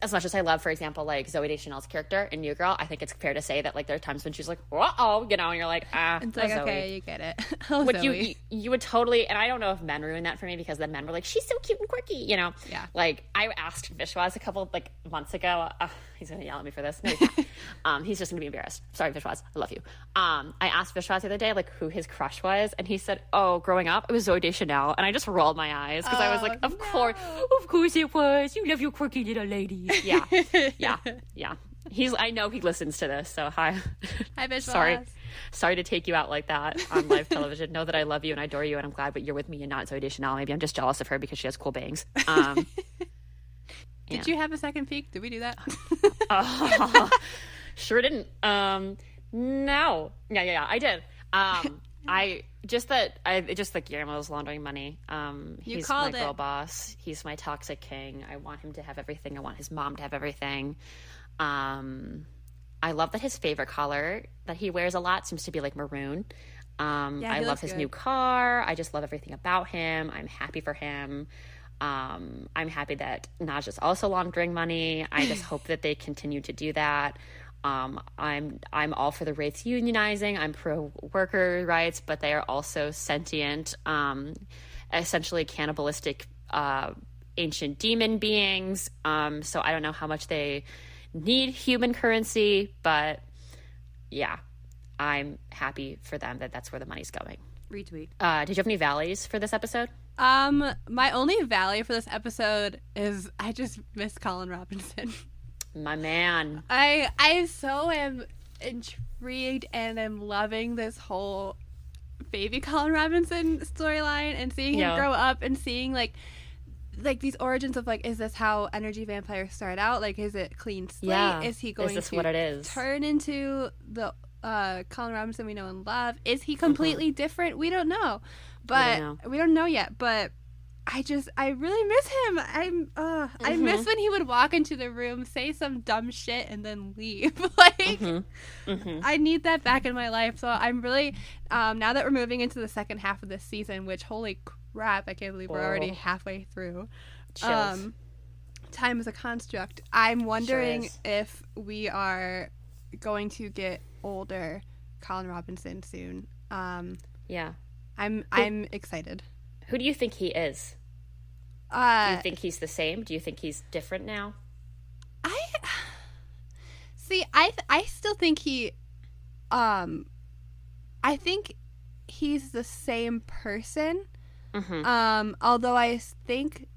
as much as I love, for example, like Zooey Deschanel's character in New Girl, I think it's fair to say that like there are times when she's like, "Uh oh," you know, and you're like, "Ah, It's oh, like Zooey." okay, you get it. Oh, Zooey. you you would totally and I don't know if men ruin that for me because the men were like she's so cute and quirky you know Yeah. like I asked Vishwas a couple like months ago uh, he's gonna yell at me for this. He's um he's just gonna be embarrassed. Sorry Vishwas. I love you. Um I asked Vishwas the other day like who his crush was and he said oh growing up it was Zooey Deschanel. And I just rolled my eyes because I was Oh, like of course of course it was. You love your quirky little ladies yeah. Yeah. Yeah. He's I know he listens to this so hi. Hi, Vishwas. sorry sorry to take you out like that on live television. know that I love you and I adore you, and I'm glad, but you're with me and not Zooey Deschanel. Maybe I'm just jealous of her because she has cool bangs. Um, Did you have a second peek? Did we do that? oh, sure didn't. Um, no, yeah, yeah, yeah, I did. Um, I just that I just that Guillermo's laundering money. Um, You he's called my girl it. boss. He's my toxic king. I want him to have everything. I want his mom to have everything. Um, I love that his favorite color that he wears a lot seems to be like maroon. Um, Yeah, I love his good. new car. I just love everything about him. I'm happy for him. Um, I'm happy that Naj is also laundering money. I just hope that they continue to do that. Um, I'm I'm all for the wraiths unionizing. I'm pro worker rights, but they are also sentient, um, essentially cannibalistic uh, ancient demon beings. Um, so I don't know how much they need human currency, but yeah, I'm happy for them that that's where the money's going. Retweet. Uh, did you have any valleys for this episode? Um, my only valley for this episode is I just miss Colin Robinson. My man. I I so am intrigued and am loving this whole baby Colin Robinson storyline and seeing him Yeah. grow up and seeing like like these origins of like is this how energy vampires start out like is it clean slate Yeah. is he going Is going this to what it is? turn into the uh Colin Robinson we know and love is Mm-hmm. he completely different we don't know but know. we don't know yet but I just I really miss him. I'm uh I Mm-hmm. miss when he would walk into the room, say some dumb shit and then leave. like Mm-hmm. I need that back in my life. So I'm really um now that we're moving into the second half of this season, which holy crap, I can't believe we're already Oh. halfway through. Chills. Um time is a construct. I'm wondering is. if we are going to get older Colin Robinson soon. Um yeah. I'm I'm excited. Who do you think he is? Do Uh you think he's the same? Do you think he's different now? I see. I I still think he, um, I think he's the same person. Mhm. Um, although I think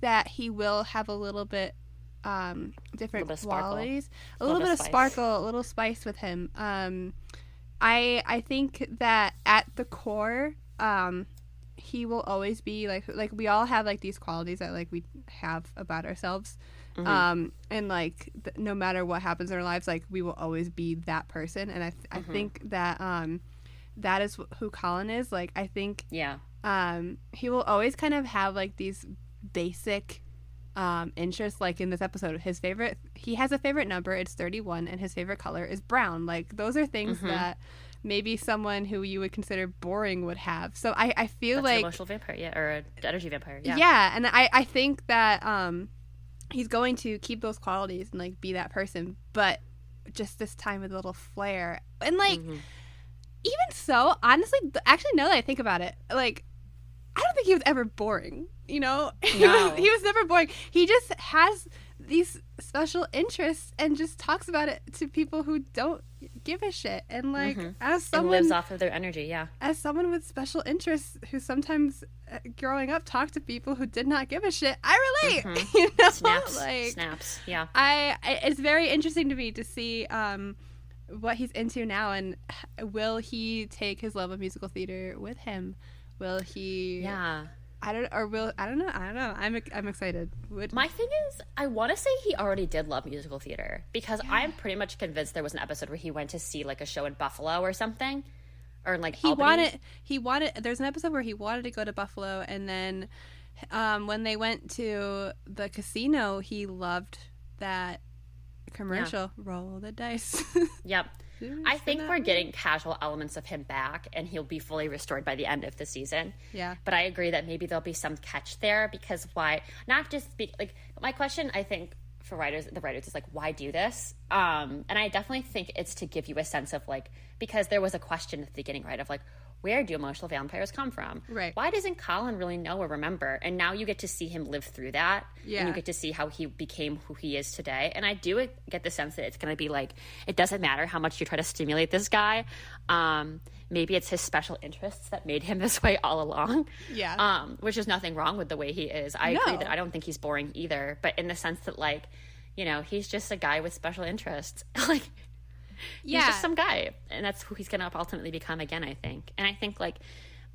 that he will have a little bit um different sparkle. qualities, a Little bit of sparkle, a little spice with him. Um, I I think that at the core, um, he will always be like like we all have like these qualities that like we have about ourselves Mhm. um and like th- no matter what happens in our lives like we will always be that person and i th- Mm-hmm. i think that um that is wh- who colin is like i think yeah. um he will always kind of have like these basic um interests like in this episode his favorite he has a favorite number it's 31 and his favorite color is brown like those are things Mhm. that maybe someone who you would consider boring would have so i i feel That's like emotional vampire, yeah, or an energy vampire, yeah. yeah. and I, I think that um he's going to keep those qualities and like be that person but just this time with a little flair and like Mhm. even so honestly actually now that i think about it like i don't think he was ever boring you know he, was, he was never boring he just has these special interests and just talks about it to people who don't give a shit and like Mhm. as And someone lives off of their energy, yeah. as someone with special interests who sometimes uh, growing up talked to people who did not give a shit i relate Mhm. you know Snaps, like snaps, yeah. I, I it's very interesting to me to see um what he's into now and will he take his love of musical theater with him will he Yeah. I don't or will I don't know. I don't know. I'm I'm excited. Would, My thing is, I want to say he already did love musical theater because I'm pretty much convinced there was an episode where he went to see like a show in Buffalo or something, or like he Albany. wanted he wanted there's an episode where he wanted to go to Buffalo and then um, when they went to the casino he loved that commercial roll the dice. Yep. I think we're getting casual elements of him back, and he'll be fully restored by the end of the season. yeah. But I agree that maybe there'll be some catch there because why not just be like my question I think for writers the writers is like why do this? Um and I definitely think it's to give you a sense of like because there was a question at the beginning right of like where do emotional vampires come from? Right. Why doesn't Colin really know or remember? And now you get to see him live through that. And you get to see how he became who he is today. And I do get the sense that it's going to be like, it doesn't matter how much you try to stimulate this guy. Um, maybe it's his special interests that made him this way all along. Yeah. Um, which is nothing wrong with the way he is. I agree that I don't think he's boring either. But in the sense that, like, you know, he's just a guy with special interests. like, yeah. he's just some guy and that's who he's going to ultimately become again i think and i think like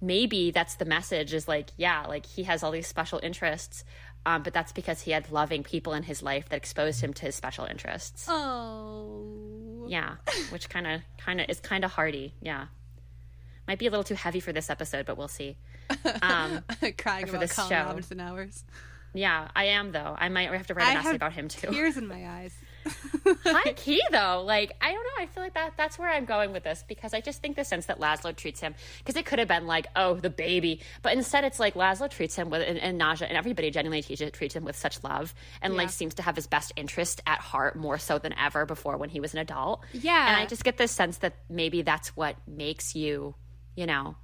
maybe that's the message is like yeah like he has all these special interests um, but that's because he had loving people in his life that exposed him to his special interests oh. yeah which kind of kind of is kind of hardy yeah might be a little too heavy for this episode but we'll see um, Crying for about this Colin show. Robinson hours. yeah i am though i might have to write I an essay about him too Tears in my eyes. high key though like i don't know i feel like that that's where i'm going with this because i just think the sense that laszlo treats him because it could have been like oh the baby but instead it's like laszlo treats him with and, and nadja and everybody genuinely treats, treats him with such love and like seems to have his best interest at heart more so than ever before when he was an adult Yeah. and i just get this sense that maybe that's what makes you you know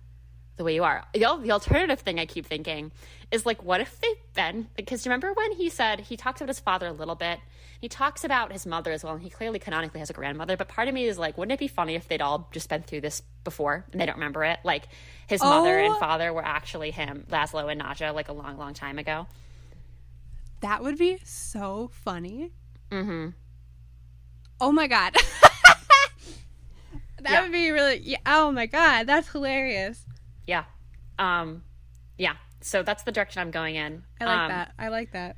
the way you are. The, the alternative thing I keep thinking is like, what if they've been? Because remember when he said he talked about his father a little bit. He talks about his mother as well, and he clearly canonically has a grandmother. But part of me is like, wouldn't it be funny if they'd all just been through this before and they don't remember it? Like his mother and Oh. father were actually him, Laszlo and Nadja, like a long, long time ago. That would be so funny. Mm-hmm. Oh my god. that Yeah. would be really. Yeah, oh my god, that's hilarious. Yeah, um, yeah. So that's the direction I'm going in. I like Um, that. I like that.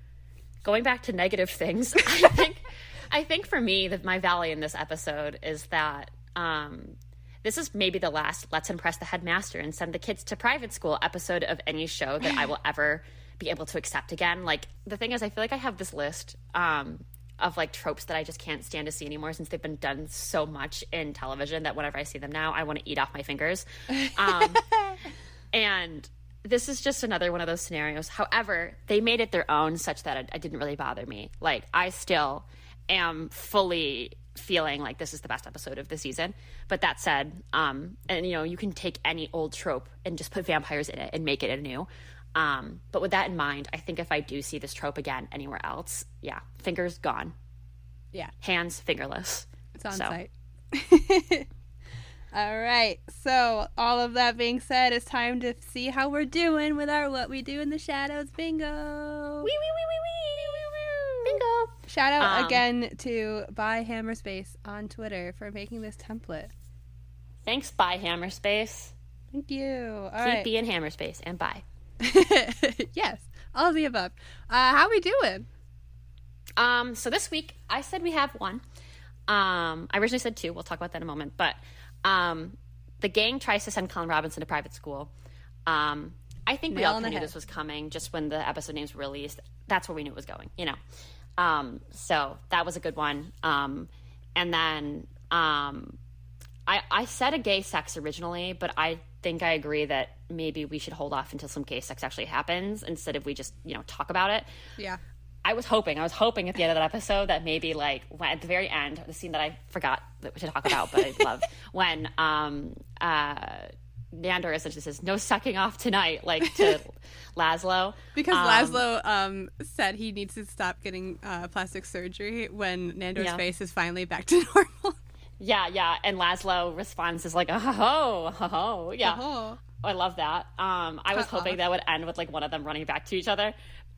Going back to negative things, I think I think for me that my valley in this episode is that um, this is maybe the last "Let's impress the headmaster and send the kids to private school" episode of any show that I will ever be able to accept again. Like the thing is, I feel like I have this list um, of like tropes that I just can't stand to see anymore since they've been done so much in television that whenever I see them now, I want to eat off my fingers. Um, and this is just another one of those scenarios. However, they made it their own such that it, it didn't really bother me. Like, I still am fully feeling like this is the best episode of the season. But that said, um, and you know, you can take any old trope and just put vampires in it and make it anew. Um, but with that in mind, I think if I do see this trope again anywhere else, yeah, fingers gone, Yeah, hands fingerless. it's on So. site. All right. So, all of that being said, it's time to see how we're doing with our What We Do in the Shadows bingo. Wee, wee, wee, wee, wee. Bingo. Shout out Um, again to Bi Hammerspace on Twitter for making this template. Thanks, bye, Hammerspace. Thank you. All Keep right. being Hammerspace and bye. yes, all of the above. Uh, how we doing? Um, so this week I said we have one. Um, I originally said two. We'll talk about that in a moment. But um, the gang tries to send Colin Robinson to private school. Um, I think we Nail all on the kinda knew head. this was coming just when the episode names were released. That's where we knew it was going, you know. Um, so that was a good one. Um, and then um, I, I said a gay sex originally, but I think I agree that maybe we should hold off until some gay sex actually happens instead of we just you know talk about it. Yeah. I was hoping, I was hoping at the end of that episode that maybe like at the very end, the scene that I forgot to talk about, but I love when um uh Nandor essentially says no sucking off tonight, like to Laszlo. Because Um, Laszlo um, said he needs to stop getting uh, plastic surgery when Nandor's Yeah. face is finally back to normal. Yeah, yeah, and Laszlo responds is like, oh, ho, ho, ho. yeah. Oh. I love that. Um, I was Cut hoping off. that would end with like one of them running back to each other,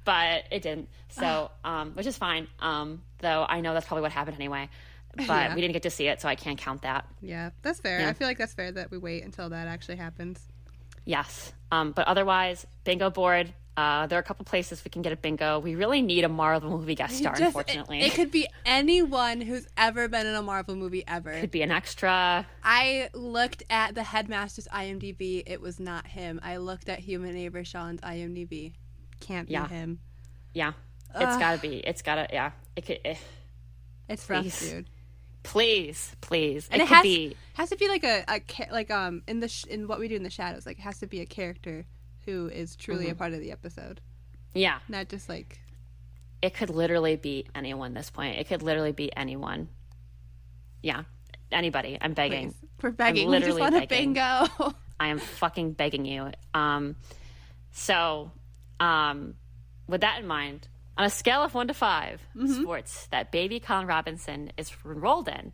but it didn't. So, um, which is fine. Um, though I know that's probably what happened anyway, but Yeah. we didn't get to see it, so I can't count that. Yeah, that's fair. Yeah. I feel like that's fair that we wait until that actually happens. Yes. Um, but otherwise, bingo board. Uh, there are a couple places we can get a bingo. We really need a Marvel movie guest star, Just- unfortunately. It, it could be anyone who's ever been in a Marvel movie ever. could be an extra. I looked at the headmaster's IMDb. It was not him. I looked at Human Neighbor Sean's IMDb. Can't be Yeah. him. Yeah, it's gotta be. It's gotta. Yeah, it could. eh. It's rough, Please. dude. Please, please. And it, it, could has be. has to be like a, a like um in the sh- in what we do in the shadows. Like it has to be a character who is truly Mm-hmm. a part of the episode, Yeah, not just like it could literally be anyone. This point, it could literally be anyone. Yeah, anybody. I'm begging. please. We're begging. We just literally want a begging. bingo. I am fucking begging you. Um, so, um, with that in mind, on a scale of one to 5 Mm-hmm. sports that baby Colin Robinson is enrolled in,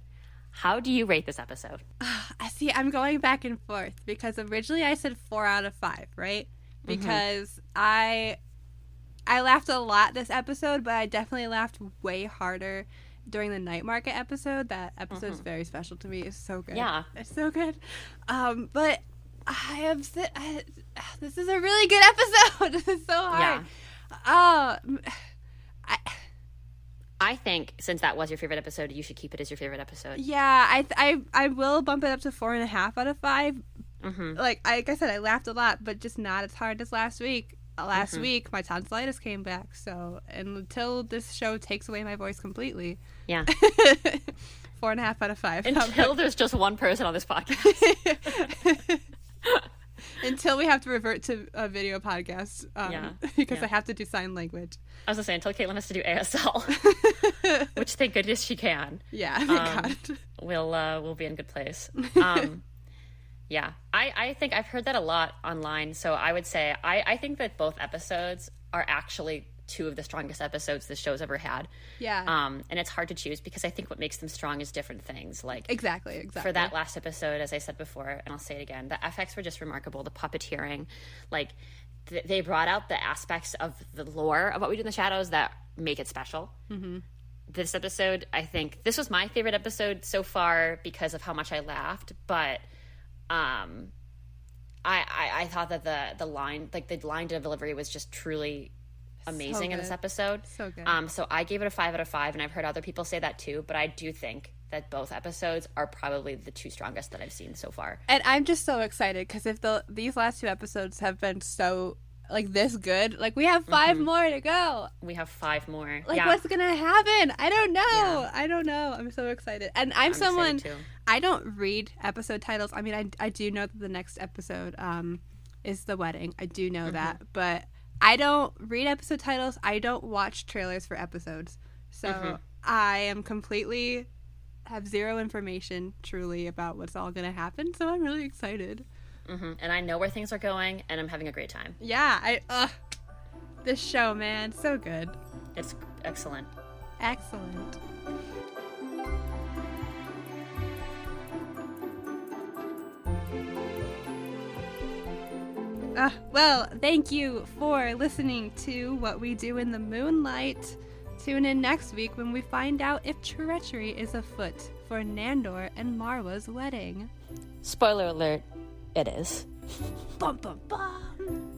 how do you rate this episode? I see. I'm going back and forth because originally I said four out of five, right? Mm-hmm. Because I I laughed a lot this episode, but I definitely laughed way harder during the night market episode. That episode's very special to me. It's so good. Mm-hmm. Yeah. it's so good. Um, but I si- I, this is a really good episode. this is so hard. Oh, m- I, I think since that was your favorite episode, you should keep it as your favorite episode. Yeah, I I I will bump it up to four and a half out of 5 Mhm. Like I- like I said, I laughed a lot, but just not as hard as last week. Uh, Last Mm-hmm. week, my tonsillitis came back. So, until this show takes away my voice completely, Yeah. four and a half out of five. Until there's just one person on this podcast. until we have to revert to a video podcast, um, Yeah, because yeah. I have to do sign language. I was gonna say until Caitlin has to do ASL, which thank goodness she can. Yeah, Um, we'll uh, we'll be in good place. Um, yeah, I, I think I've heard that a lot online. So I would say I, I think that both episodes are actually two of the strongest episodes this show's ever had. Yeah, Um, and it's hard to choose because I think what makes them strong is different things. Like exactly, exactly. for that last episode, as I said before, and I'll say it again, the FX were just remarkable. The puppeteering, like th- they brought out the aspects of the lore of what we do in the shadows that make it special. Mm-hmm. This episode, I think, this was my favorite episode so far because of how much I laughed. But um, I, I I thought that the the line, like the line delivery, was just truly amazing in this episode. So good. Um, so I gave it a five out of five, and I've heard other people say that too. But I do think that both episodes are probably the two strongest that I've seen so far. And I'm just so excited because if the these last two episodes have been so like this good, like we have 5 more to go. We have five more. Like yeah, what's gonna happen? I don't know. Yeah. I don't know. I'm so excited. And I'm, excited someone too. I don't read episode titles. I mean, I I do know that the next episode um is the wedding. I do know that, but I don't read episode titles. I don't watch trailers for episodes. So I am completely have zero information truly about what's all gonna happen. So I'm really excited. hmm and I know where things are going, and I'm having a great time. Yeah, I uh this show, man, so good. It's excellent. Excellent. Uh, well, thank you for listening to What We Do in the Moonlight. Tune in next week when we find out if treachery is afoot for Nandor and Marwa's wedding. Spoiler alert: it is. Bum bum bum.